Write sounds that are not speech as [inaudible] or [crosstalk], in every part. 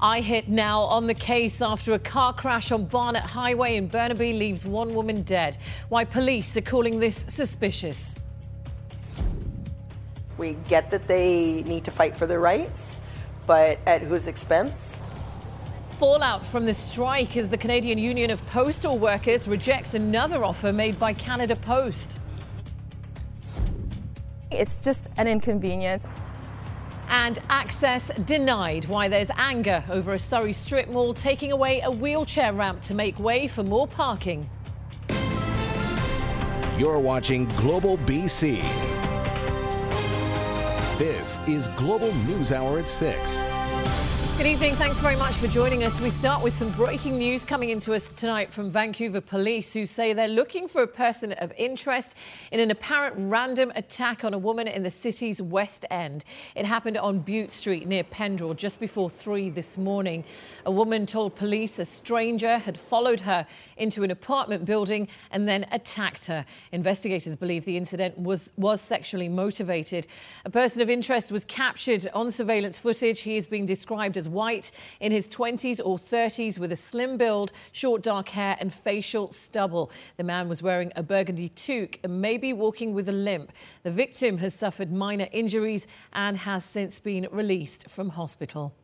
I hit now on the case after a car crash on Barnett Highway in Burnaby leaves one woman dead. Why police are calling this suspicious. We get that they need to fight for their rights, but at whose expense? Fallout from the strike as the Canadian Union of Postal Workers rejects another offer made by Canada Post. It's just an inconvenience. And access denied. Why there's anger over a Surrey strip mall taking away a wheelchair ramp to make way for more parking. You're watching Global BC. This is Global News Hour at 6. Good evening. Thanks very much for joining us. We start with some breaking news coming into us tonight from Vancouver police who say they're looking for a person of interest in an apparent random attack on a woman in the city's West End. It happened on Bute Street near Pendrell just before 3 this morning. A woman told police a stranger had followed her into an apartment building and then attacked her. Investigators believe the incident was, was sexually motivated. A person of interest was captured on surveillance footage. He is being described as white, in his 20s or 30s, with a slim build, short dark hair, and facial stubble. The man was wearing a burgundy toque and may be walking with a limp. The victim has suffered minor injuries and has since been released from hospital.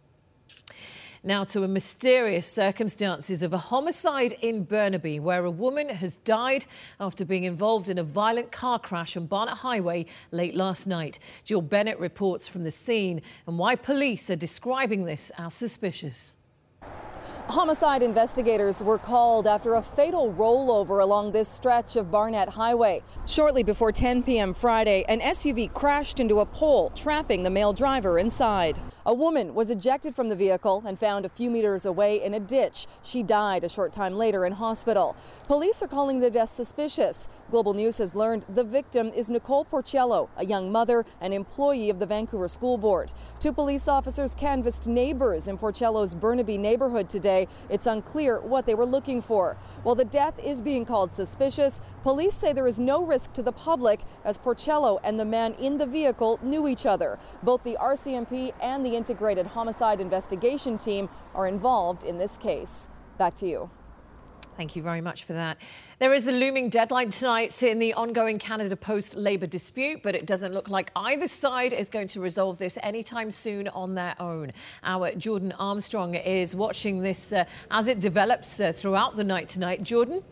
Now to a mysterious circumstances of a homicide in Burnaby, where a woman has died after being involved in a violent car crash on Barnett Highway late last night. Jill Bennett reports from the scene and why police are describing this as suspicious. Homicide investigators were called after a fatal rollover along this stretch of Barnett Highway. Shortly before 10 p.m. Friday, an SUV crashed into a pole, trapping the male driver inside. A woman was ejected from the vehicle and found a few meters away in a ditch. She died a short time later in hospital. Police are calling the death suspicious. Global News has learned the victim is Nicole Porcello, a young mother and employee of the Vancouver School Board. Two police officers canvassed neighbors in Porcello's Burnaby neighborhood today. It's unclear what they were looking for. While the death is being called suspicious, police say there is no risk to the public as Porcello and the man in the vehicle knew each other. Both the RCMP and the Integrated Homicide Investigation Team are involved in this case. Back to you. Thank you very much for that. There is a looming deadline tonight in the ongoing Canada Post Labour dispute, but it doesn't look like either side is going to resolve this anytime soon on their own. Our Jordan Armstrong is watching this uh, as it develops uh, throughout the night tonight. Jordan?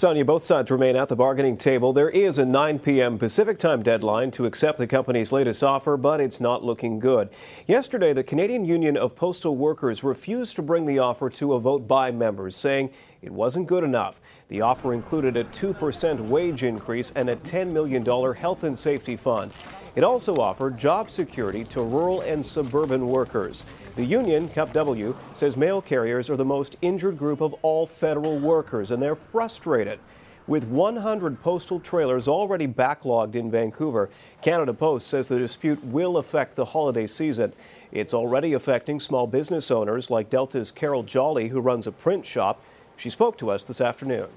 Sonia, both sides remain at the bargaining table. There is a 9 p.m. Pacific time deadline to accept the company's latest offer, but it's not looking good. Yesterday, the Canadian Union of Postal Workers refused to bring the offer to a vote by members, saying it wasn't good enough. The offer included a 2% wage increase and a $10 million health and safety fund. It also offered job security to rural and suburban workers. The union, CUPW, says mail carriers are the most injured group of all federal workers, and they're frustrated. With 100 postal trailers already backlogged in Vancouver, Canada Post says the dispute will affect the holiday season. It's already affecting small business owners like Delta's Carol Jolly, who runs a print shop. She spoke to us this afternoon.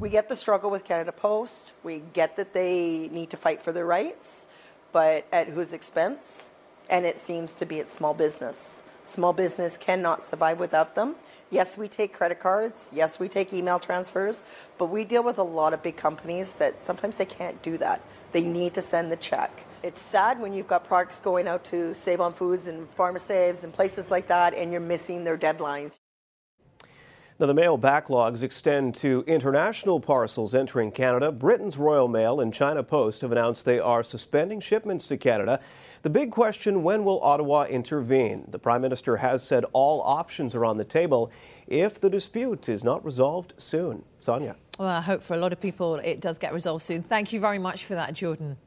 We get the struggle with Canada Post. We get that they need to fight for their rights, but at whose expense? And it seems to be at small business. Small business cannot survive without them. Yes, we take credit cards. Yes, we take email transfers, but we deal with a lot of big companies that sometimes they can't do that. They need to send the check. It's sad when you've got products going out to Save on Foods and Pharmasaves and places like that, and you're missing their deadlines. Now, the mail backlogs extend to international parcels entering Canada. Britain's Royal Mail and China Post have announced they are suspending shipments to Canada. The big question when will Ottawa intervene? The Prime Minister has said all options are on the table if the dispute is not resolved soon. Sonia. Well, I hope for a lot of people it does get resolved soon. Thank you very much for that, Jordan.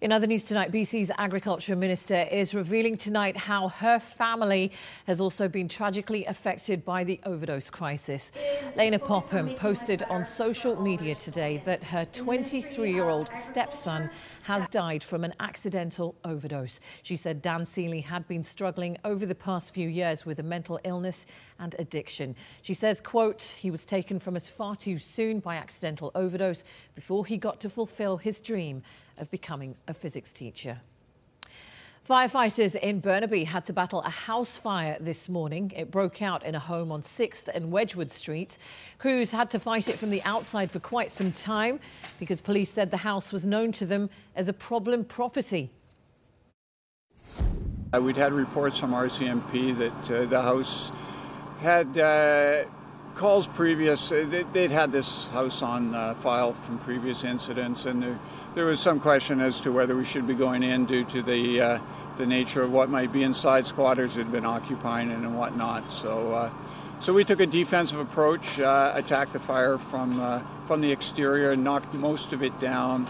In other news tonight, BC's Agriculture Minister is revealing tonight how her family has also been tragically affected by the overdose crisis. Lana Popham posted on social media today that her 23 year old stepson has died from an accidental overdose. She said Dan Seeley had been struggling over the past few years with a mental illness and addiction. She says, quote, he was taken from us far too soon by accidental overdose before he got to fulfill his dream of becoming a physics teacher. Firefighters in Burnaby had to battle a house fire this morning. It broke out in a home on 6th and Wedgwood Streets. Crews had to fight it from the outside for quite some time because police said the house was known to them as a problem property. Uh, we'd had reports from RCMP that uh, the house had uh, calls previous, uh, they, would had this house on uh, file from previous incidents, and there, there, was some question as to whether we should be going in due to the uh, the nature of what might be inside squatters had been occupying it and whatnot. So, uh, so we took a defensive approach, uh, attacked the fire from uh, from the exterior, knocked most of it down.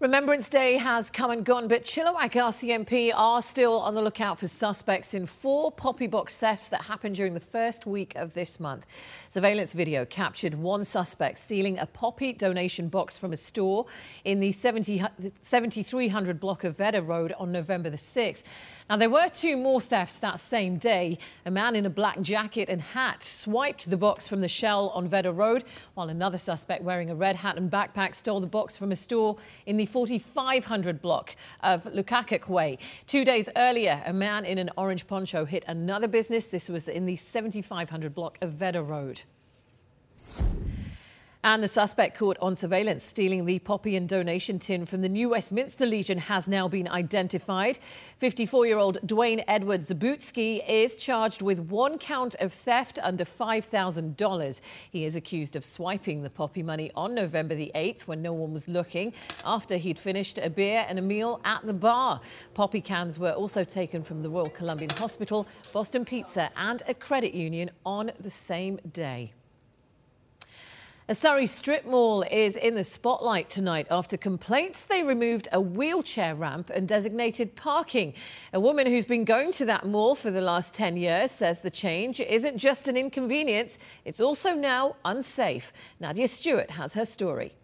Remembrance Day has come and gone, but Chilliwack RCMP are still on the lookout for suspects in four poppy box thefts that happened during the first week of this month. Surveillance video captured one suspect stealing a poppy donation box from a store in the 70, 7300 block of Vedder Road on November the 6th. Now, there were two more thefts that same day. A man in a black jacket and hat swiped the box from the shell on Vedder Road, while another suspect wearing a red hat and backpack stole the box from a store in the 4500 block of Luckakuck Way. Two days earlier, a man in an orange poncho hit another business. This was in the 7500 block of Vedder Road. And the suspect caught on surveillance stealing the poppy and donation tin from the New Westminster Legion has now been identified. 54 year old Dwayne Edward Zabutsky is charged with one count of theft under $5,000. He is accused of swiping the poppy money on November the 8th when no one was looking after he'd finished a beer and a meal at the bar. Poppy cans were also taken from the Royal Columbian Hospital, Boston Pizza, and a credit union on the same day. A Surrey strip mall is in the spotlight tonight after complaints they removed a wheelchair ramp and designated parking. A woman who's been going to that mall for the last 10 years says the change isn't just an inconvenience, it's also now unsafe. Nadia Stewart has her story.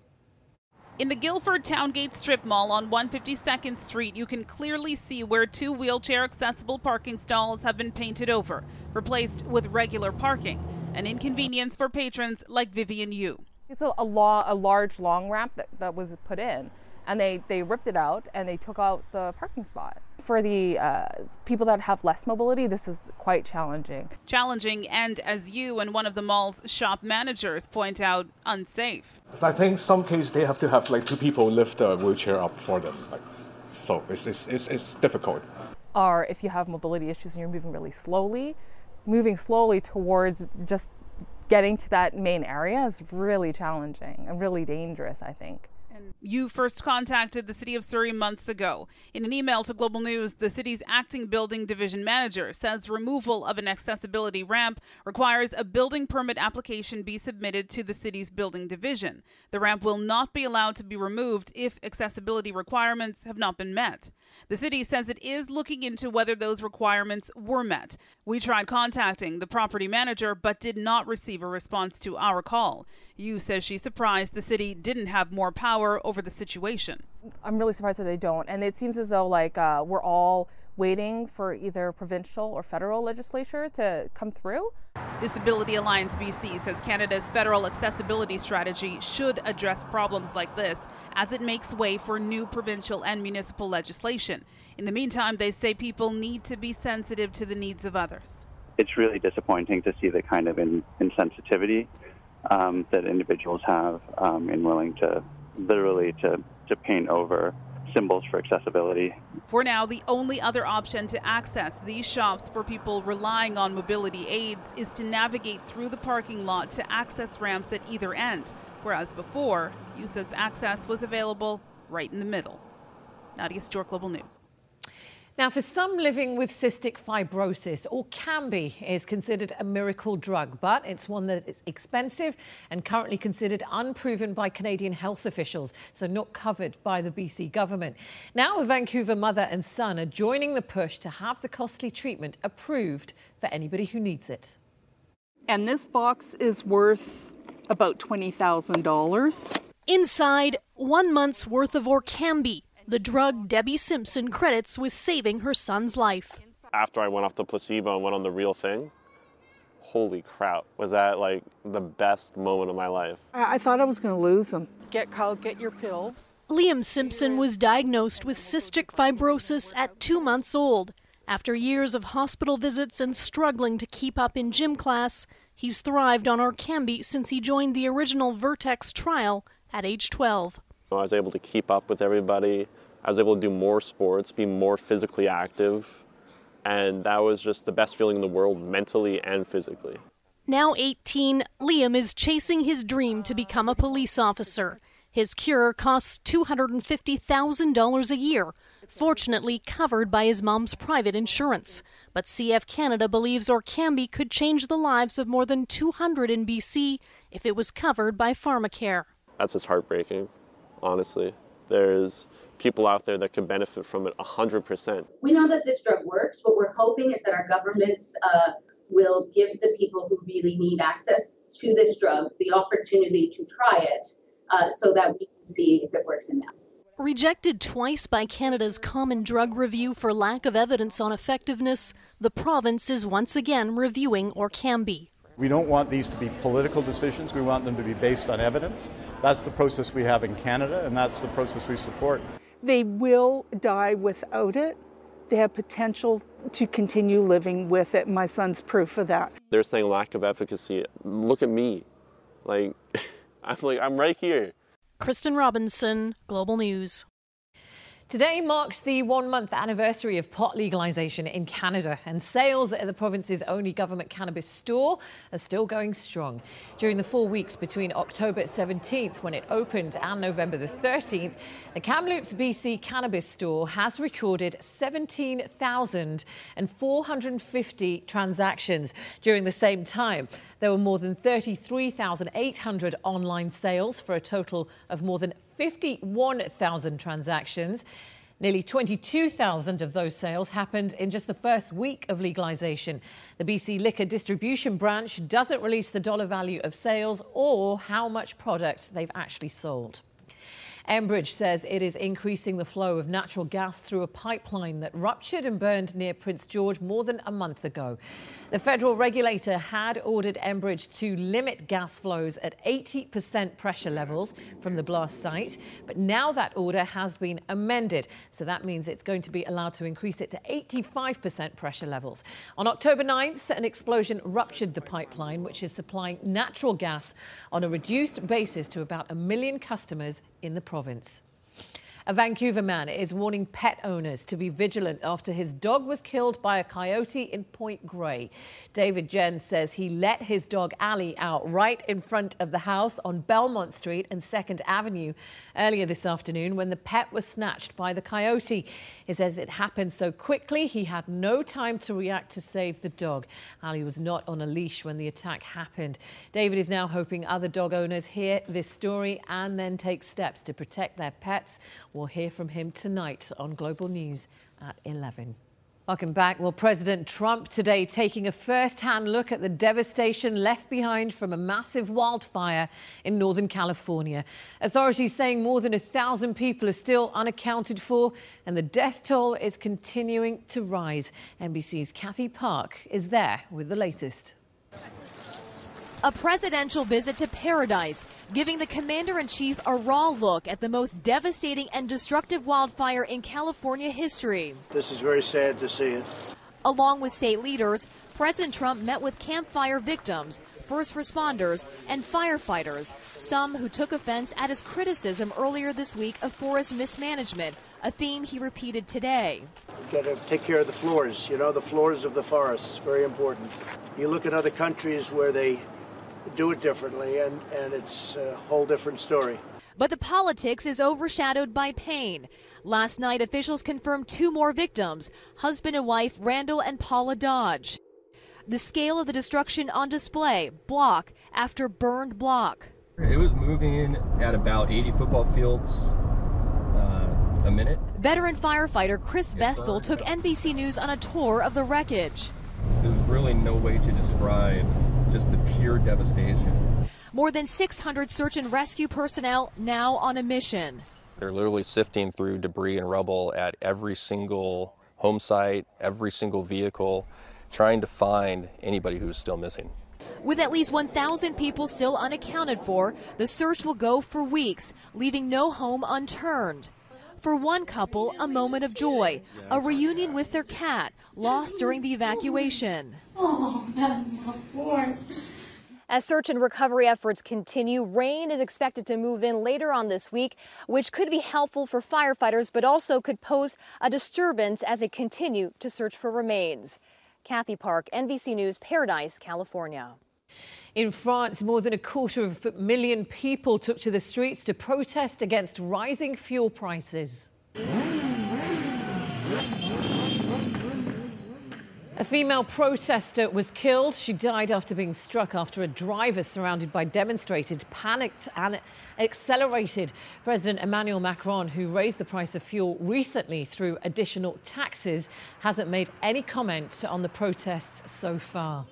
In the Guildford Towngate Strip Mall on 152nd Street, you can clearly see where two wheelchair accessible parking stalls have been painted over, replaced with regular parking an inconvenience for patrons like Vivian Yu. It's a, a, law, a large long ramp that, that was put in, and they, they ripped it out and they took out the parking spot. For the uh, people that have less mobility, this is quite challenging. Challenging, and as you and one of the mall's shop managers point out, unsafe. I think some cases they have to have like two people lift a wheelchair up for them. Like, so it's, it's, it's, it's difficult. Or if you have mobility issues and you're moving really slowly, moving slowly towards just getting to that main area is really challenging and really dangerous, I think. You first contacted the City of Surrey months ago. In an email to Global News, the city's acting building division manager says removal of an accessibility ramp requires a building permit application be submitted to the city's building division. The ramp will not be allowed to be removed if accessibility requirements have not been met. The city says it is looking into whether those requirements were met. We tried contacting the property manager but did not receive a response to our call. Yu says she's surprised the city didn't have more power over the situation. I'm really surprised that they don't. And it seems as though like uh, we're all waiting for either provincial or federal legislature to come through. Disability Alliance BC says Canada's federal accessibility strategy should address problems like this as it makes way for new provincial and municipal legislation. In the meantime, they say people need to be sensitive to the needs of others. It's really disappointing to see the kind of in, insensitivity um, that individuals have um, in willing to literally to, to paint over symbols for accessibility. For now, the only other option to access these shops for people relying on mobility aids is to navigate through the parking lot to access ramps at either end, whereas before, USA's access was available right in the middle. Nadia Stewart, Global News. Now, for some living with cystic fibrosis, Orkambi is considered a miracle drug, but it's one that is expensive and currently considered unproven by Canadian health officials, so not covered by the BC government. Now, a Vancouver mother and son are joining the push to have the costly treatment approved for anybody who needs it. And this box is worth about $20,000. Inside, one month's worth of Orkambi the drug Debbie Simpson credits with saving her son's life. After I went off the placebo and went on the real thing, holy crap, was that like the best moment of my life. I, I thought I was going to lose him. Get Kyle, get your pills. Liam Simpson was diagnosed with cystic fibrosis at two months old. After years of hospital visits and struggling to keep up in gym class, he's thrived on Orkambi since he joined the original Vertex trial at age 12. I was able to keep up with everybody. I was able to do more sports, be more physically active, and that was just the best feeling in the world mentally and physically. Now 18, Liam is chasing his dream to become a police officer. His cure costs $250,000 a year, fortunately covered by his mom's private insurance. But CF Canada believes Orkambi could change the lives of more than 200 in BC if it was covered by pharmacare. That's just heartbreaking, honestly. There's people out there that could benefit from it 100%. We know that this drug works. What we're hoping is that our governments uh, will give the people who really need access to this drug the opportunity to try it uh, so that we can see if it works in them. Rejected twice by Canada's Common Drug Review for lack of evidence on effectiveness, the province is once again reviewing Orkambi. We don't want these to be political decisions. We want them to be based on evidence. That's the process we have in Canada, and that's the process we support. They will die without it. They have potential to continue living with it. My son's proof of that. They're saying lack of efficacy. Look at me. Like, [laughs] I'm like, I'm right here. Kristen Robinson, Global News. Today marks the one month anniversary of pot legalization in Canada, and sales at the province's only government cannabis store are still going strong. During the four weeks between October 17th, when it opened, and November the 13th, the Kamloops BC cannabis store has recorded 17,450 transactions. During the same time, there were more than 33,800 online sales for a total of more than 51,000 transactions. Nearly 22,000 of those sales happened in just the first week of legalization. The BC Liquor Distribution Branch doesn't release the dollar value of sales or how much product they've actually sold. Enbridge says it is increasing the flow of natural gas through a pipeline that ruptured and burned near Prince George more than a month ago. The federal regulator had ordered Enbridge to limit gas flows at 80% pressure levels from the blast site, but now that order has been amended. So that means it's going to be allowed to increase it to 85% pressure levels. On October 9th, an explosion ruptured the pipeline, which is supplying natural gas on a reduced basis to about a million customers in the province. A Vancouver man is warning pet owners to be vigilant after his dog was killed by a coyote in Point Grey. David Jens says he let his dog Ali out right in front of the house on Belmont Street and 2nd Avenue earlier this afternoon when the pet was snatched by the coyote. He says it happened so quickly he had no time to react to save the dog. Ali was not on a leash when the attack happened. David is now hoping other dog owners hear this story and then take steps to protect their pets. We'll hear from him tonight on Global News at 11. Welcome back. Well, President Trump today taking a first hand look at the devastation left behind from a massive wildfire in Northern California. Authorities saying more than a thousand people are still unaccounted for, and the death toll is continuing to rise. NBC's Kathy Park is there with the latest. A presidential visit to paradise, giving the commander in chief a raw look at the most devastating and destructive wildfire in California history. This is very sad to see it. Along with state leaders, President Trump met with campfire victims, first responders, and firefighters, some who took offense at his criticism earlier this week of forest mismanagement, a theme he repeated today. Got to take care of the floors, you know, the floors of the forests, very important. You look at other countries where they do it differently, and, and it's a whole different story. But the politics is overshadowed by pain. Last night, officials confirmed two more victims husband and wife Randall and Paula Dodge. The scale of the destruction on display block after burned block. It was moving at about 80 football fields uh, a minute. Veteran firefighter Chris Vestal took NBC News on a tour of the wreckage. There's really no way to describe just the pure devastation. More than 600 search and rescue personnel now on a mission. They're literally sifting through debris and rubble at every single home site, every single vehicle, trying to find anybody who's still missing. With at least 1,000 people still unaccounted for, the search will go for weeks, leaving no home unturned. For one couple, a moment of joy, a reunion with their cat, lost during the evacuation. Oh, that's. As search and recovery efforts continue, rain is expected to move in later on this week, which could be helpful for firefighters, but also could pose a disturbance as they continue to search for remains. Kathy Park, NBC News, Paradise, California. In France, more than a quarter of a million people took to the streets to protest against rising fuel prices. A female protester was killed. She died after being struck after a driver surrounded by demonstrators panicked and accelerated. President Emmanuel Macron, who raised the price of fuel recently through additional taxes, hasn't made any comment on the protests so far.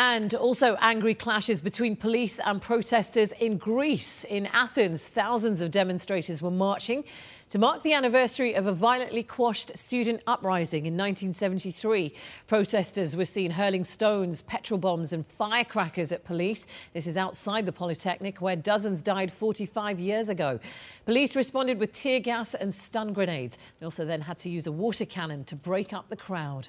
And also angry clashes between police and protesters in Greece. In Athens, thousands of demonstrators were marching to mark the anniversary of a violently quashed student uprising in 1973. Protesters were seen hurling stones, petrol bombs, and firecrackers at police. This is outside the Polytechnic, where dozens died 45 years ago. Police responded with tear gas and stun grenades. They also then had to use a water cannon to break up the crowd.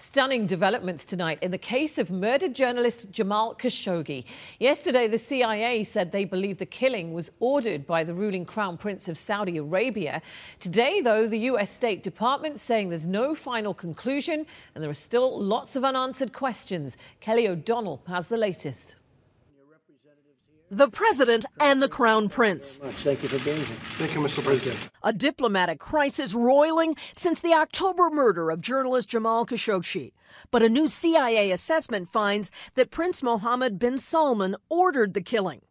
Stunning developments tonight in the case of murdered journalist Jamal Khashoggi. Yesterday, the CIA said they believe the killing was ordered by the ruling Crown Prince of Saudi Arabia. Today, though, the U.S. State Department saying there's no final conclusion and there are still lots of unanswered questions. Kelly O'Donnell has the latest. The president and the crown prince. Thank you for being here. Thank you, Mr. President. A diplomatic crisis roiling since the October murder of journalist Jamal Khashoggi. But a new CIA assessment finds that Prince Mohammed bin Salman ordered the killing.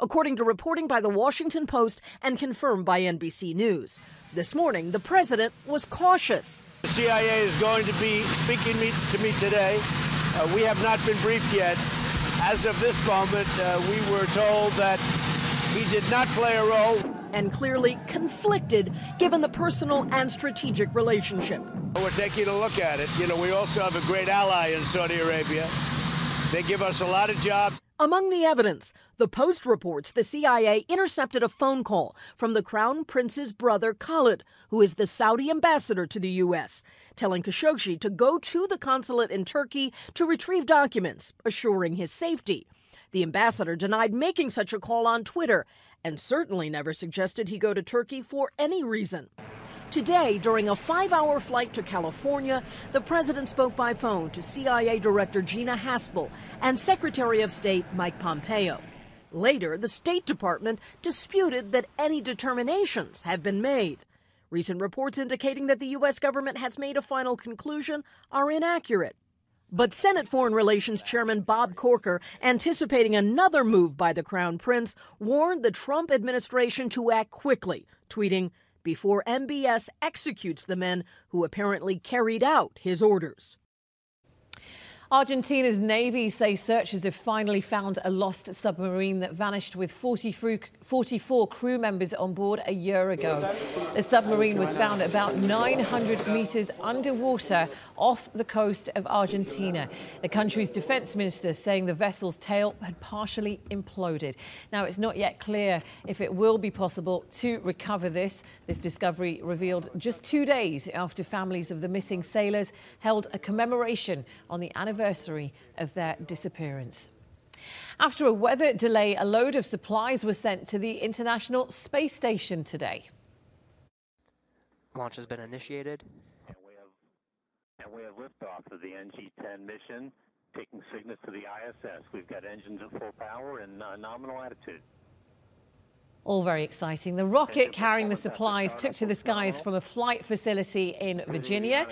According to reporting by the Washington Post and confirmed by NBC News. This morning, the president was cautious. The CIA is going to be speaking to me today. Uh, we have not been briefed yet. As of this moment, uh, we were told that he did not play a role. And clearly conflicted given the personal and strategic relationship. We're taking a look at it. You know, we also have a great ally in Saudi Arabia. They give us a lot of jobs. Among the evidence, the Post reports the CIA intercepted a phone call from the Crown Prince's brother Khalid, who is the Saudi ambassador to the U.S., telling Khashoggi to go to the consulate in Turkey to retrieve documents, assuring his safety. The ambassador denied making such a call on Twitter and certainly never suggested he go to Turkey for any reason. Today, during a five hour flight to California, the president spoke by phone to CIA Director Gina Haspel and Secretary of State Mike Pompeo. Later, the State Department disputed that any determinations have been made. Recent reports indicating that the U.S. government has made a final conclusion are inaccurate. But Senate Foreign Relations Chairman Bob Corker, anticipating another move by the Crown Prince, warned the Trump administration to act quickly, tweeting, before MBS executes the men who apparently carried out his orders. Argentina's Navy say searchers have finally found a lost submarine that vanished with 44 crew members on board a year ago. The submarine was found about 900 meters underwater off the coast of Argentina. The country's defense minister saying the vessel's tail had partially imploded. Now, it's not yet clear if it will be possible to recover this. This discovery revealed just two days after families of the missing sailors held a commemoration on the anniversary anniversary of their disappearance. After a weather delay, a load of supplies was sent to the International Space Station today. Launch has been initiated. And we have, and we have liftoff of the NG-10 mission, taking Cygnus to the ISS. We've got engines at full power and uh, nominal attitude. All very exciting. The rocket carrying the supplies took to the skies from a flight facility in Virginia.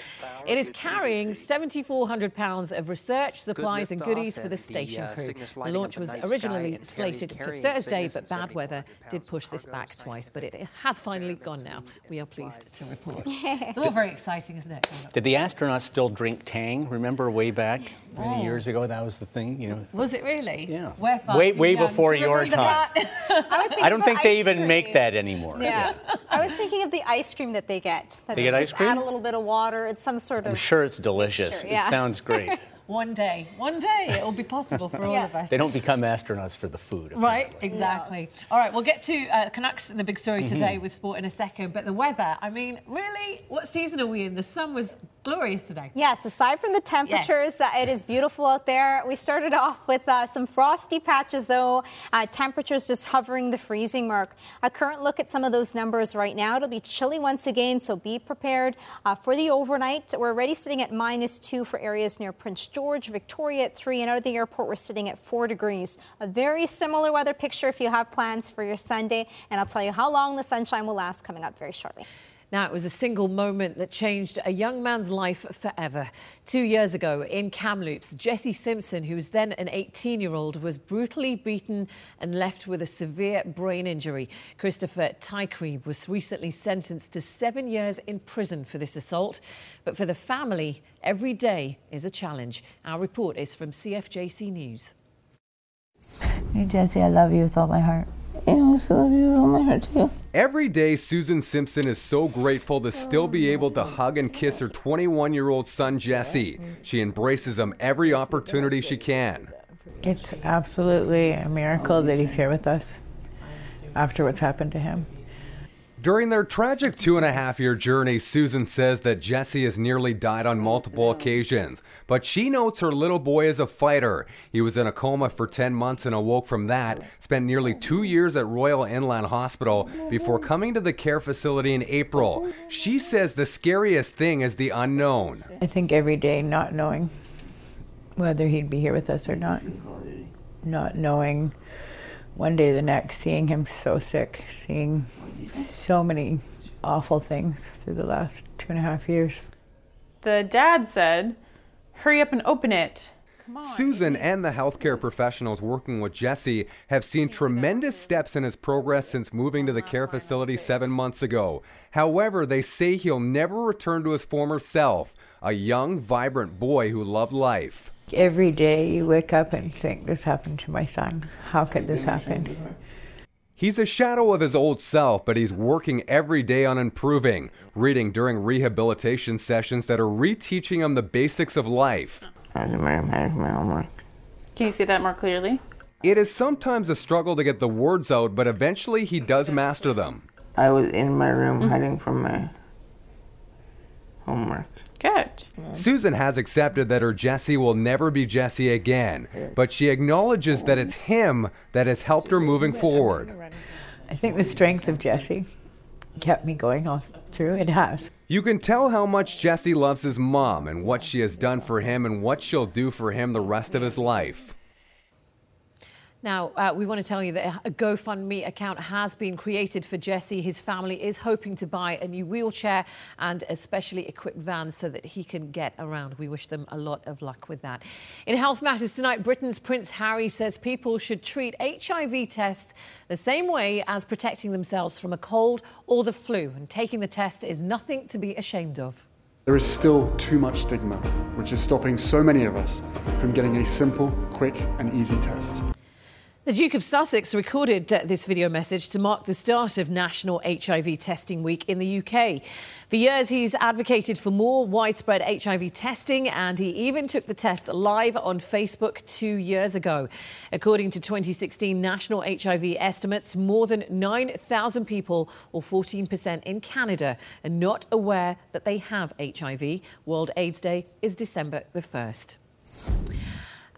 It is carrying 7,400 pounds of research, supplies, and goodies for the station crew. The launch was originally slated for Thursday, but bad weather did push this back twice. But it has finally gone now. We are pleased to report. It's [laughs] all very exciting, isn't it? Did the astronauts still drink Tang? Remember way back? Many Oh. years ago, that was the thing, you know. Was it really? Yeah. Where far Way, way young before to your remember time. that? [laughs] I don't think they even make that anymore. Yeah. I was thinking of the ice cream that they get. That They get ice cream? Add a little bit of water. It's some sort of. I'm sure it's delicious. Sure, yeah. It sounds great. [laughs] One day, one day, it will be possible for [laughs] all Yeah. of us. they don't become astronauts for the food. Right, exactly. All right, we'll get to uh, Canucks, the big story today Mhm. with sport in a second. But the weather, I mean, really, what season are we in? The sun was glorious today. Yes, aside from the temperatures, uh, it is beautiful out there. We started off with uh, some frosty patches, though. Uh, temperatures just hovering the freezing mark. A current look at some of those numbers right now. It'll be chilly once again, so be prepared uh, for the overnight. We're already sitting at minus two for areas near Prince George, Victoria at three, and out of the airport, we're sitting at four degrees. A very similar weather picture if you have plans for your Sunday, and I'll tell you how long the sunshine will last coming up very shortly. Now, it was a single moment that changed a young man's life forever. Two years ago in Kamloops, Jesse Simpson, who was then an 18 year old, was brutally beaten and left with a severe brain injury. Christopher Tykrebe was recently sentenced to seven years in prison for this assault. But for the family, every day is a challenge. Our report is from CFJC News. Hey, Jesse, I love you with all my heart. Yeah, I love you with all my heart, too. Every day, Susan Simpson is so grateful to still be able to hug and kiss her 21 year old son, Jesse. She embraces him every opportunity she can. It's absolutely a miracle that he's here with us after what's happened to him. During their tragic two and a half year journey, Susan says that Jesse has nearly died on multiple occasions. But she notes her little boy is a fighter. He was in a coma for 10 months and awoke from that, spent nearly two years at Royal Inland Hospital before coming to the care facility in April. She says the scariest thing is the unknown. I think every day not knowing whether he'd be here with us or not, not knowing one day or the next, seeing him so sick, seeing so many awful things through the last two and a half years. The dad said, hurry up and open it. Susan and the healthcare professionals working with Jesse have seen tremendous steps in his progress since moving to the care facility seven months ago. However, they say he'll never return to his former self, a young, vibrant boy who loved life. Every day you wake up and think, this happened to my son. How could this happen? He's a shadow of his old self, but he's working every day on improving, reading during rehabilitation sessions that are reteaching him the basics of life. I was in my room having my homework. Can you say that more clearly? It is sometimes a struggle to get the words out, but eventually he does master them. I was in my room mm-hmm. hiding from my homework. Good. Susan has accepted that her Jesse will never be Jesse again, but she acknowledges that it's him that has helped her moving forward. I think the strength of Jesse kept me going all through. It has. You can tell how much Jesse loves his mom and what she has done for him and what she'll do for him the rest of his life. Now, uh, we want to tell you that a GoFundMe account has been created for Jesse. His family is hoping to buy a new wheelchair and a specially equipped van so that he can get around. We wish them a lot of luck with that. In Health Matters tonight, Britain's Prince Harry says people should treat HIV tests the same way as protecting themselves from a cold or the flu, and taking the test is nothing to be ashamed of. There is still too much stigma, which is stopping so many of us from getting a simple, quick, and easy test. The Duke of Sussex recorded uh, this video message to mark the start of National HIV Testing Week in the UK. For years, he's advocated for more widespread HIV testing, and he even took the test live on Facebook two years ago. According to 2016 national HIV estimates, more than 9,000 people, or 14% in Canada, are not aware that they have HIV. World AIDS Day is December the 1st.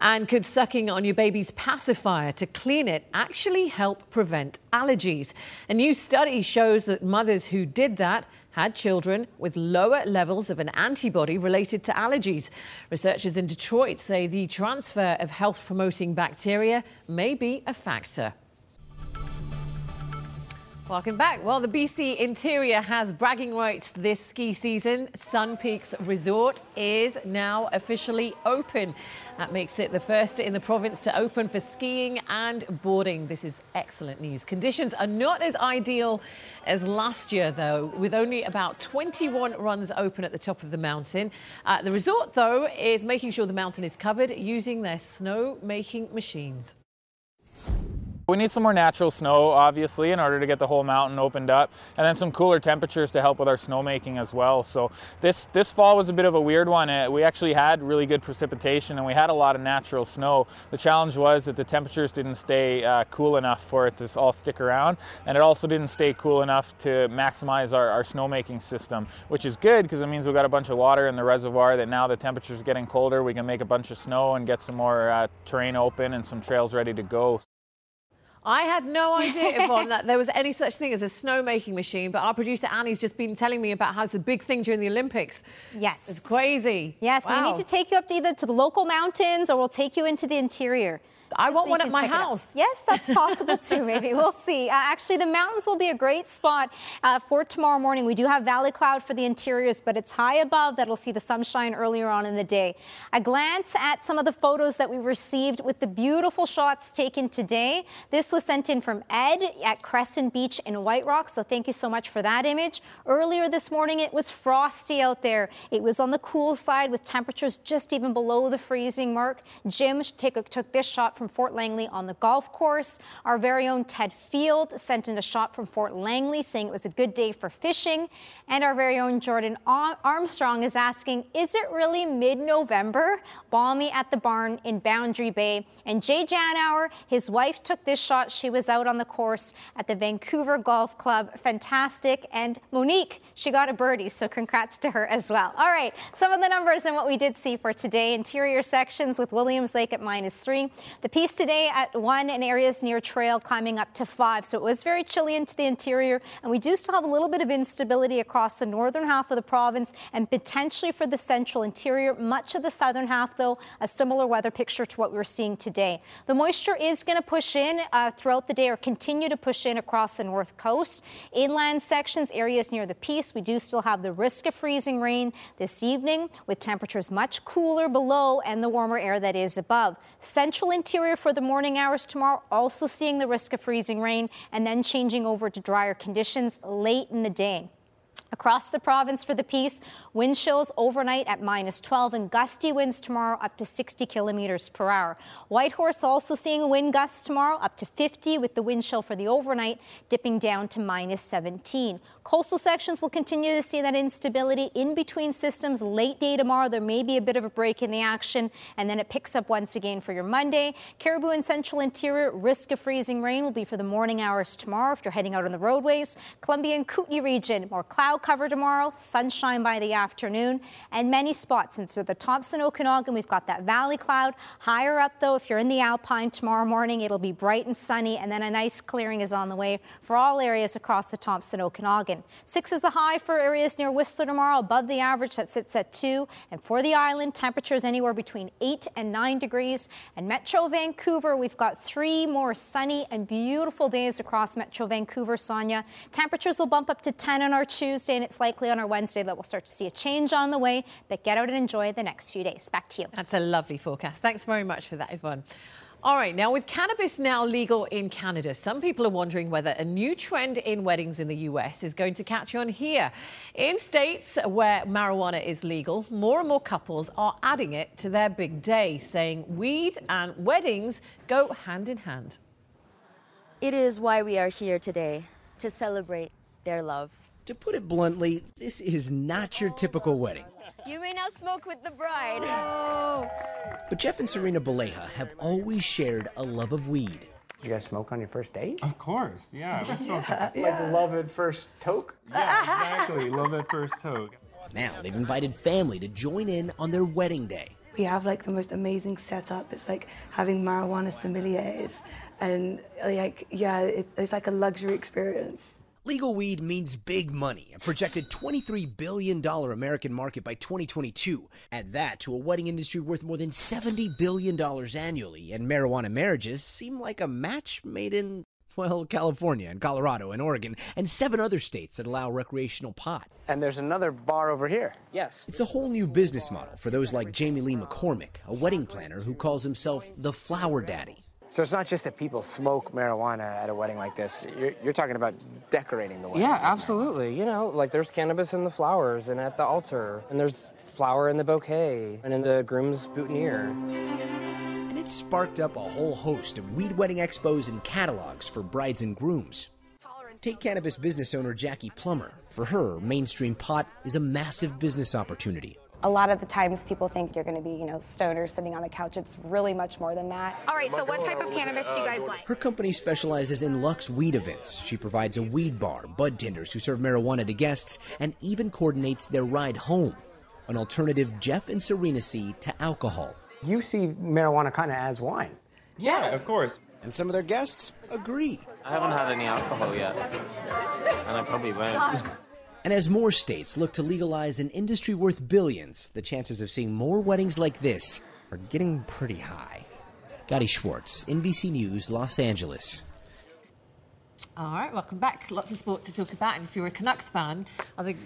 And could sucking on your baby's pacifier to clean it actually help prevent allergies? A new study shows that mothers who did that had children with lower levels of an antibody related to allergies. Researchers in Detroit say the transfer of health promoting bacteria may be a factor. Welcome back. Well, the BC Interior has bragging rights this ski season. Sun Peaks Resort is now officially open. That makes it the first in the province to open for skiing and boarding. This is excellent news. Conditions are not as ideal as last year, though, with only about 21 runs open at the top of the mountain. Uh, the resort, though, is making sure the mountain is covered using their snow making machines. We need some more natural snow, obviously, in order to get the whole mountain opened up, and then some cooler temperatures to help with our snowmaking as well. So this this fall was a bit of a weird one. Uh, we actually had really good precipitation and we had a lot of natural snow. The challenge was that the temperatures didn't stay uh, cool enough for it to all stick around, and it also didn't stay cool enough to maximize our, our snowmaking system, which is good because it means we've got a bunch of water in the reservoir. That now the temperatures getting colder, we can make a bunch of snow and get some more uh, terrain open and some trails ready to go. I had no [laughs] idea, Yvonne, that there was any such thing as a snowmaking machine, but our producer Annie's just been telling me about how it's a big thing during the Olympics. Yes. It's crazy. Yes, wow. we need to take you up to either to the local mountains or we'll take you into the interior. I want so one at my house. [laughs] Yes, that's possible too, maybe. We'll see. Uh, actually, the mountains will be a great spot uh, for tomorrow morning. We do have valley cloud for the interiors, but it's high above that'll see the sunshine earlier on in the day. A glance at some of the photos that we received with the beautiful shots taken today. This was sent in from Ed at Crescent Beach in White Rock, so thank you so much for that image. Earlier this morning, it was frosty out there. It was on the cool side with temperatures just even below the freezing mark. Jim took this shot from Fort Langley on the golf course. Our very own Ted Field sent in a shot from Fort Langley saying it was a good day for fishing. And our very own Jordan Armstrong is asking, is it really mid-November? Balmy at the barn in Boundary Bay. And Jay Janauer, his wife took this shot. She was out on the course at the Vancouver Golf Club. Fantastic. And Monique, she got a birdie, so congrats to her as well. All right, some of the numbers and what we did see for today. Interior sections with Williams Lake at minus three. The the Peace today at one in areas near Trail climbing up to five. So it was very chilly into the interior. And we do still have a little bit of instability across the northern half of the province and potentially for the central interior. Much of the southern half, though, a similar weather picture to what we are seeing today. The moisture is going to push in uh, throughout the day or continue to push in across the north coast. Inland sections, areas near the Peace, we do still have the risk of freezing rain this evening with temperatures much cooler below and the warmer air that is above. Central interior interior for the morning hours tomorrow, also seeing the risk of freezing rain and then changing over to drier conditions late in the day. Across the province for the Peace, wind chills overnight at minus 12 and gusty winds tomorrow up to 60 kilometers per hour. Whitehorse also seeing wind gusts tomorrow up to 50 with the wind chill for the overnight dipping down to minus 17. Coastal sections will continue to see that instability in between systems late day tomorrow. There may be a bit of a break in the action and then it picks up once again for your Monday. Cariboo and central interior risk of freezing rain will be for the morning hours tomorrow if you're heading out on the roadways. Columbia and Kootenay region more cloud cover tomorrow, sunshine by the afternoon, and many spots. into the Thompson Okanagan, we've got that valley cloud. Higher up, though, if you're in the Alpine tomorrow morning, it'll be bright and sunny, and then a nice clearing is on the way for all areas across the Thompson Okanagan. Six is the high for areas near Whistler tomorrow, above the average that sits at two. And for the island, temperatures anywhere between eight and nine degrees. And Metro Vancouver, we've got three more sunny and beautiful days across Metro Vancouver, Sonia. Temperatures will bump up to 10 on our Tuesday. Tuesday, and it's likely on our Wednesday that we'll start to see a change on the way. But get out and enjoy the next few days. Back to you. That's a lovely forecast. Thanks very much for that, Yvonne. All right, now with cannabis now legal in Canada, some people are wondering whether a new trend in weddings in the US is going to catch on here. In states where marijuana is legal, more and more couples are adding it to their big day, saying weed and weddings go hand in hand. It is why we are here today to celebrate their love. To put it bluntly, this is not your typical wedding. You may now smoke with the bride. Oh. But Jeff and Serena Baleja have always shared a love of weed. Did you guys smoke on your first date? Of course, yeah. We [laughs] smoked. yeah. Like love at first toke? Yeah, exactly. love at first toke. Now they've invited family to join in on their wedding day. We have like the most amazing setup. It's like having marijuana sommeliers, and like yeah, it, it's like a luxury experience. Legal weed means big money, a projected $23 billion American market by 2022. Add that to a wedding industry worth more than $70 billion annually, and marijuana marriages seem like a match made in Well, California and Colorado and Oregon and seven other states that allow recreational pot. And there's another bar over here. Yes. It's a whole new business model for those like Jamie Lee McCormick, a wedding planner who calls himself the flower daddy. So it's not just that people smoke marijuana at a wedding like this. You're, you're talking about decorating the wedding. Yeah, absolutely. You know, like there's cannabis in the flowers and at the altar, and there's flower in the bouquet and in the groom's boutonniere. And it sparked up a whole host of weed wedding expos and catalogs for brides and grooms. Take cannabis business owner Jackie Plummer. For her, mainstream pot is a massive business opportunity. A lot of the times people think you're going to be, you know, stoners sitting on the couch. It's really much more than that. All right, so what type of cannabis do you guys like? Her company specializes in Lux weed events. She provides a weed bar, bud tenders who serve marijuana to guests, and even coordinates their ride home. An alternative Jeff and Serena see to alcohol. You see marijuana kind of as wine. Yeah, of course. And some of their guests agree. I haven't had any alcohol yet, and I probably won't. [laughs] And as more states look to legalize an industry worth billions, the chances of seeing more weddings like this are getting pretty high. Gotti Schwartz, NBC News, Los Angeles. All right, welcome back. Lots of sport to talk about. And if you're a Canucks fan, I think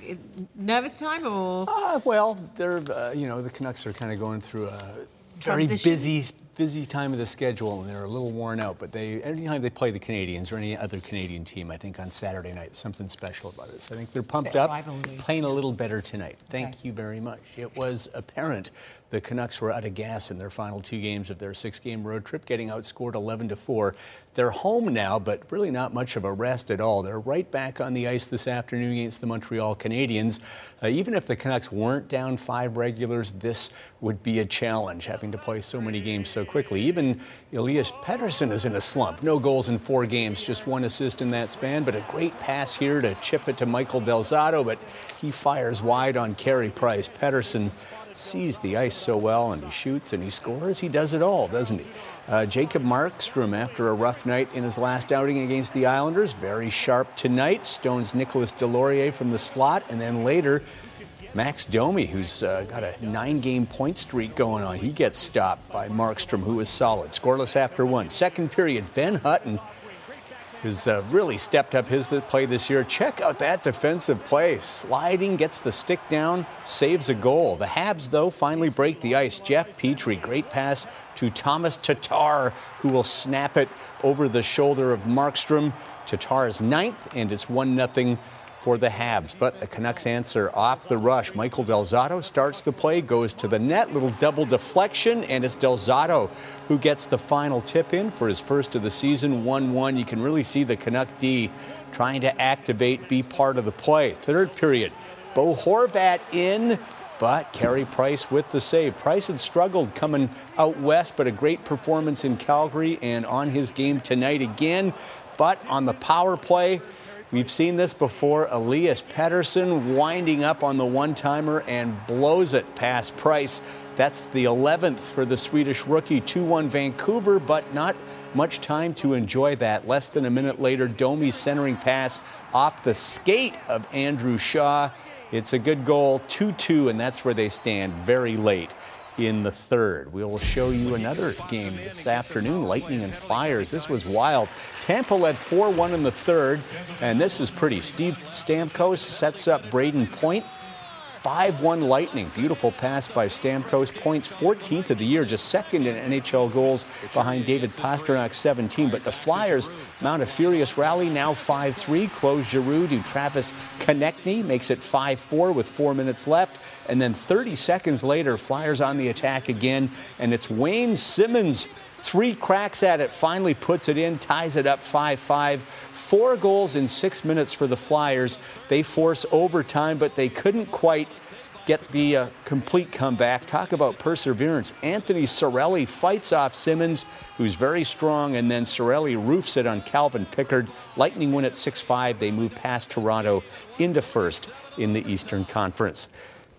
nervous time or Uh, well, they're uh, you know the Canucks are kind of going through a very Transition? busy busy time of the schedule, and they're a little worn out. But they anytime they play the Canadiens or any other Canadian team, I think on Saturday night, something special about it. So I think they're pumped up, rivalry. playing a little better tonight. Thank you very much. It was apparent the Canucks were out of gas in their final two games of their six-game road trip, getting outscored 11 to four. They're home now, but really not much of a rest at all. They're right back on the ice this afternoon against the Montreal Canadiens. Uh, even if the Canucks weren't down five regulars, this would be a challenge, having to play so many games so quickly. Even Elias Pettersson is in a slump. No goals in four games, just one assist in that span, but a great pass here to chip it to Michael Del Zotto, but he fires wide on Carey Price. Pettersson sees the ice so well, and he shoots and he scores. He does it all, doesn't he? Uh, Jacob Markstrom, after a rough night in his last outing against the Islanders, very sharp tonight. Stones Nicolas Deslauriers from the slot, and then later, Max Domi, who's uh, got a nine game point streak going on. He gets stopped by Markstrom, who is solid. Scoreless after one. Second period, Ben Hutton has uh, really stepped up his play this year. Check out that defensive play. Sliding, gets the stick down, saves a goal. The Habs, though, finally break the ice. Jeff Petry, great pass to Tomas Tatar, who will snap it over the shoulder of Markstrom. Tatar's ninth, and it's 1 0 for the Habs. But the Canucks answer off the rush. Michael Del Zotto starts the play, goes to the net, little double deflection, and it's Del Zotto who gets the final tip in for his first of the season, 1 1. You can really see the Canuck D trying to activate, be part of the play. Third period, Bo Horvat in. But Carey Price with the save. Price had struggled coming out west, but a great performance in Calgary and on his game tonight again. But on the power play, We've seen this before. Elias Pettersson winding up on the one timer and blows it past Price. That's the 11th for the Swedish rookie. 2 1 Vancouver, but not much time to enjoy that. Less than a minute later, Domi's centering pass off the skate of Andrew Shaw. It's a good goal, 2 2, and that's where they stand very late in the third. We will show you another game this afternoon Lightning and Flyers. This was wild. Tampa led 4 1 in the third, and this is pretty. Steve Stamkos sets up Brayden Point. 5 1 Lightning. Beautiful pass by Stamkos. Points 14th of the year, just second in NHL goals behind David Pastrnak, 17. But the Flyers mount a furious rally, now 5 3. Claude Giroux to Travis Konecny, makes it 5 4 with four minutes left. And then 30 seconds later, Flyers on the attack again, and it's Wayne Simmonds. Three cracks at it, finally puts it in, ties it up 5 5. Four goals in six minutes for the Flyers. They force overtime, but they couldn't quite get the uh, complete comeback. Talk about perseverance. Anthony Cirelli fights off Simmons, who's very strong, and then Sorelli roofs it on Calvin Pickard. Lightning win at 6 5. They move past Toronto into first in the Eastern Conference.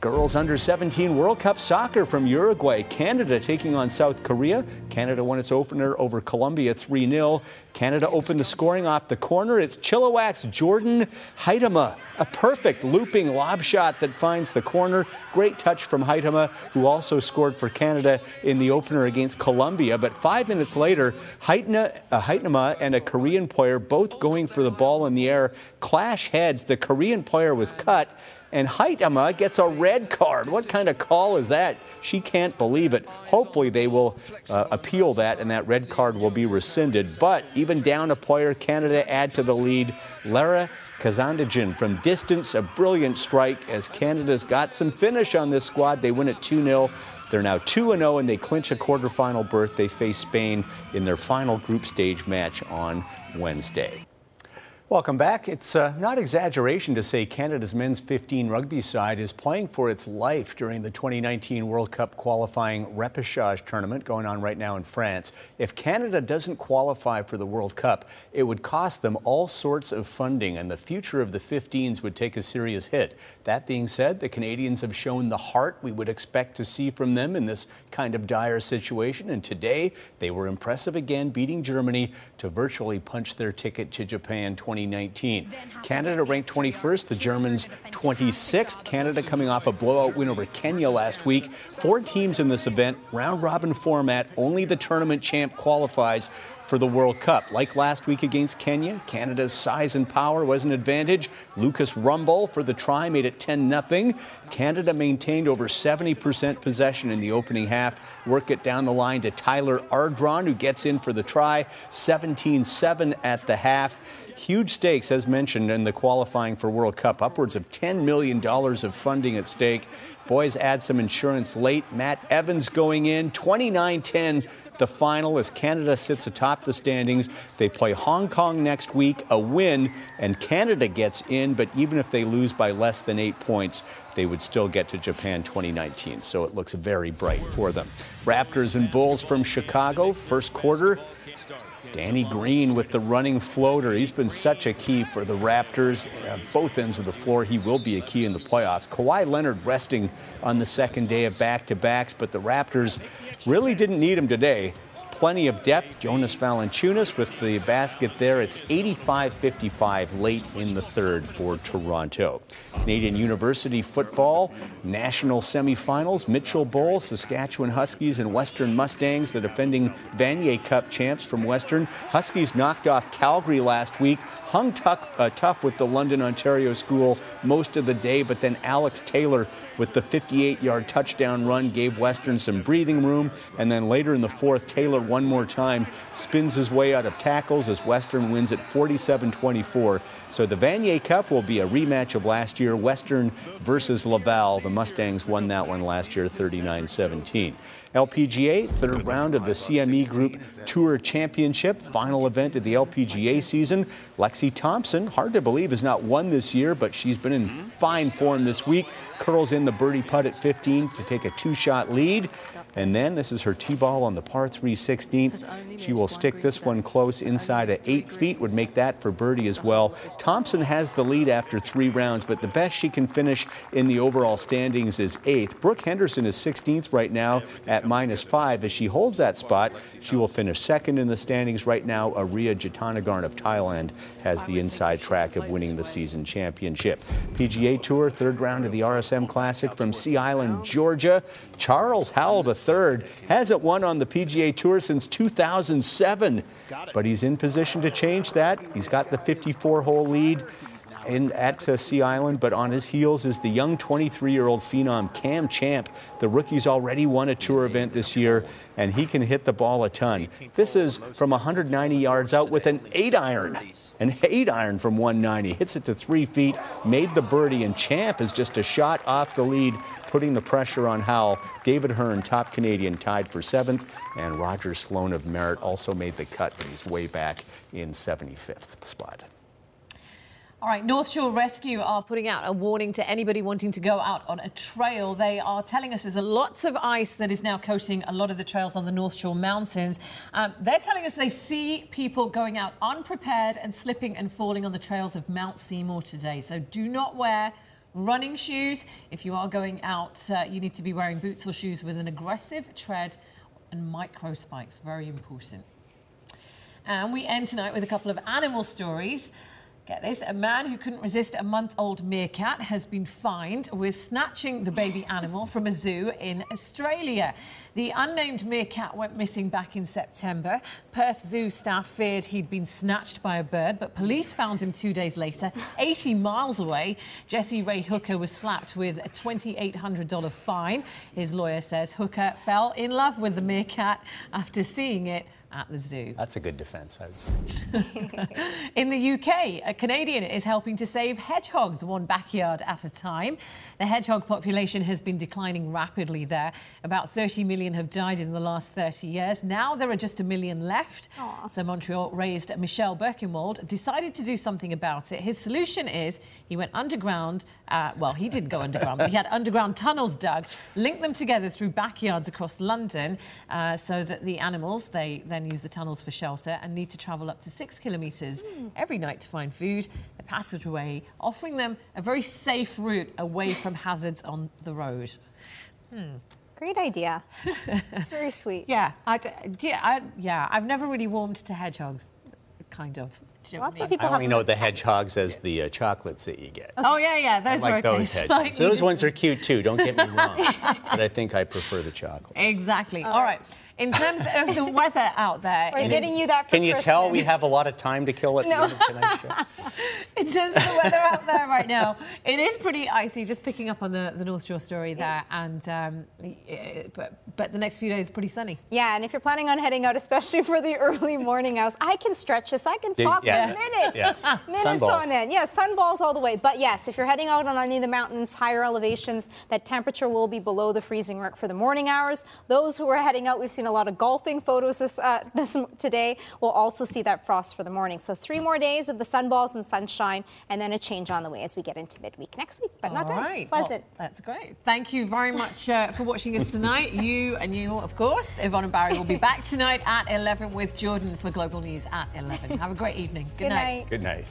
Girls under 17 World Cup soccer from Uruguay. Canada taking on South Korea. Canada won its opener over Colombia 3 0. Canada opened the scoring off the corner. It's Chilliwack's Jordan Huitema. A perfect looping lob shot that finds the corner. Great touch from Huitema, who also scored for Canada in the opener against Colombia. But five minutes later, Huitema, uh, and a Korean player, both going for the ball in the air, clash heads. The Korean player was cut and Huitema gets a red card. What kind of call is that? She can't believe it. Hopefully, they will uh, appeal that and that red card will be rescinded. But even down a player, Canada add to the lead. Lara Kazandjian from distance, a brilliant strike as Canada's got some finish on this squad. They win it 2 0. They're now 2 0 and they clinch a quarterfinal berth. They face Spain in their final group stage match on Wednesday. Welcome back. It's uh, not exaggeration to say Canada's men's 15 rugby side is playing for its life during the 2019 World Cup qualifying repechage tournament going on right now in France. If Canada doesn't qualify for the World Cup, it would cost them all sorts of funding and the future of the 15s would take a serious hit. That being said, the Canadians have shown the heart we would expect to see from them in this kind of dire situation and today they were impressive again beating Germany to virtually punch their ticket to Japan 20 2019. Canada ranked 21st, the Germans 26th. Canada coming off a blowout win over Kenya last week. Four teams in this event, round robin format. Only the tournament champ qualifies for the World Cup. Like last week against Kenya, Canada's size and power was an advantage. Lucas Rumball for the try made it 10 0. Canada maintained over 70% possession in the opening half. Work it down the line to Tyler Ardron, who gets in for the try. 17 7 at the half. Huge stakes, as mentioned, in the qualifying for World Cup. Upwards of $10 million of funding at stake. Boys add some insurance late. Matt Evans going in. 29 10, the final as Canada sits atop the standings. They play Hong Kong next week. A win, and Canada gets in, but even if they lose by less than eight points, they would still get to Japan 2019. So it looks very bright for them. Raptors and Bulls from Chicago, first quarter. Danny Green with the running floater. He's been such a key for the Raptors at both ends of the floor. He will be a key in the playoffs. Kawhi Leonard resting on the second day of back to backs, but the Raptors really didn't need him today plenty of depth. Jonas Valanciunas with the basket there. It's 85-55 late in the third for Toronto. Canadian University football, national semifinals, Mitchell Bowl, Saskatchewan Huskies and Western Mustangs, the defending Vanier Cup champs from Western. Huskies knocked off Calgary last week, hung tuck, uh, tough with the London, Ontario school most of the day, but then Alex Taylor with the 58-yard touchdown run gave Western some breathing room, and then later in the fourth, Taylor one more time, spins his way out of tackles as Western wins at 47 24. So the Vanier Cup will be a rematch of last year, Western versus Laval. The Mustangs won that one last year 39 17. LPGA, third round of the CME Group Tour Championship, final event of the LPGA season. Lexi Thompson, hard to believe, has not won this year, but she's been in fine form this week. Curls in the birdie putt at 15 to take a two shot lead. And then this is her tee ball on the par 3 16th. She will stick this one close inside at eight feet, would make that for birdie as well. Thompson has the lead after three rounds, but the best she can finish in the overall standings is eighth. Brooke Henderson is 16th right now at minus five. As she holds that spot, she will finish second in the standings right now. Ariya Jutanugarn of Thailand has the inside track of winning the season championship. PGA Tour, third round of the RSM Classic from Sea Island, Georgia. Charles Howell III hasn't won on the PGA Tour since 2007, but he's in position to change that. He's got the 54 hole lead in, at uh, Sea Island, but on his heels is the young 23-year-old phenom Cam Champ. The rookie's already won a tour event this year, and he can hit the ball a ton. This is from 190 yards out with an eight iron. An eight iron from 190. Hits it to three feet, made the birdie, and Champ is just a shot off the lead, putting the pressure on Howell. David Hearn, top Canadian, tied for seventh, and Roger Sloan of Merritt also made the cut, but he's way back in 75th spot. All right, North Shore Rescue are putting out a warning to anybody wanting to go out on a trail. They are telling us there's lots of ice that is now coating a lot of the trails on the North Shore Mountains. Um, they're telling us they see people going out unprepared and slipping and falling on the trails of Mount Seymour today. So do not wear running shoes. If you are going out, uh, you need to be wearing boots or shoes with an aggressive tread and micro spikes. Very important. And we end tonight with a couple of animal stories. Get this, a man who couldn't resist a month-old meerkat has been fined with snatching the baby animal from a zoo in Australia. The unnamed meerkat went missing back in September. Perth Zoo staff feared he'd been snatched by a bird, but police found him two days later, 80 miles away. Jesse Ray Hooker was slapped with a $2,800 fine. His lawyer says Hooker fell in love with the meerkat after seeing it at the zoo. That's a good defense. I would [laughs] say. In the UK, a Canadian is helping to save hedgehogs one backyard at a time. The hedgehog population has been declining rapidly there. About 30 million have died in the last 30 years. Now there are just a million left. So Montreal raised Michel Birkenwald decided to do something about it. His solution is he went underground. Uh, well, he didn't go underground, but he had underground tunnels dug, linked them together through backyards across London uh, so that the animals, they then use the tunnels for shelter and need to travel up to six kilometres every night to find food. The passageway offering them a very safe route away [laughs] from hazards on the road. Hmm. Great idea. [laughs] it's very sweet. Yeah, I, yeah, I, yeah, I've never really warmed to hedgehogs, kind of. Do you know what I mean? I only know the hedgehogs as the uh, chocolates that you get. Oh yeah, yeah, I those like are okay. those hedgehogs. Slightly Those ones are [laughs] cute too. Don't get me wrong, but I think I prefer the chocolate. Exactly. All right. In terms of the weather out there, We're getting you that for Can you tell we have a lot of time to kill at the No. end of tonight's show? [laughs] in terms of the weather out there right now, it is pretty icy. Just picking up on the, the North Shore story there, and um, eh, but but the next few days pretty sunny. Yeah, and if you're planning on heading out, especially for the early morning hours, I can stretch this. I can Yeah, talk yeah. for minutes, Yeah. minutes Sunballs. on end. Yeah, sunballs all the way. But yes, if you're heading out on any of the mountains, higher elevations, that temperature will be below the freezing mark for the morning hours. Those who are heading out, we've seen a lot of golfing photos this, uh, [laughs] this today. We'll also see that frost for the morning. So three more days of the sunballs and sunshine, and then a change on the way as we get into midweek next week. But not All bad. right. Pleasant. Well, that's great. Thank you very much uh, for watching us tonight. [laughs] You and you, of course. Yvonne and Barry will be back tonight at 11 with Jordan for Global News at 11. Have a great evening. Good, Good night. Good night.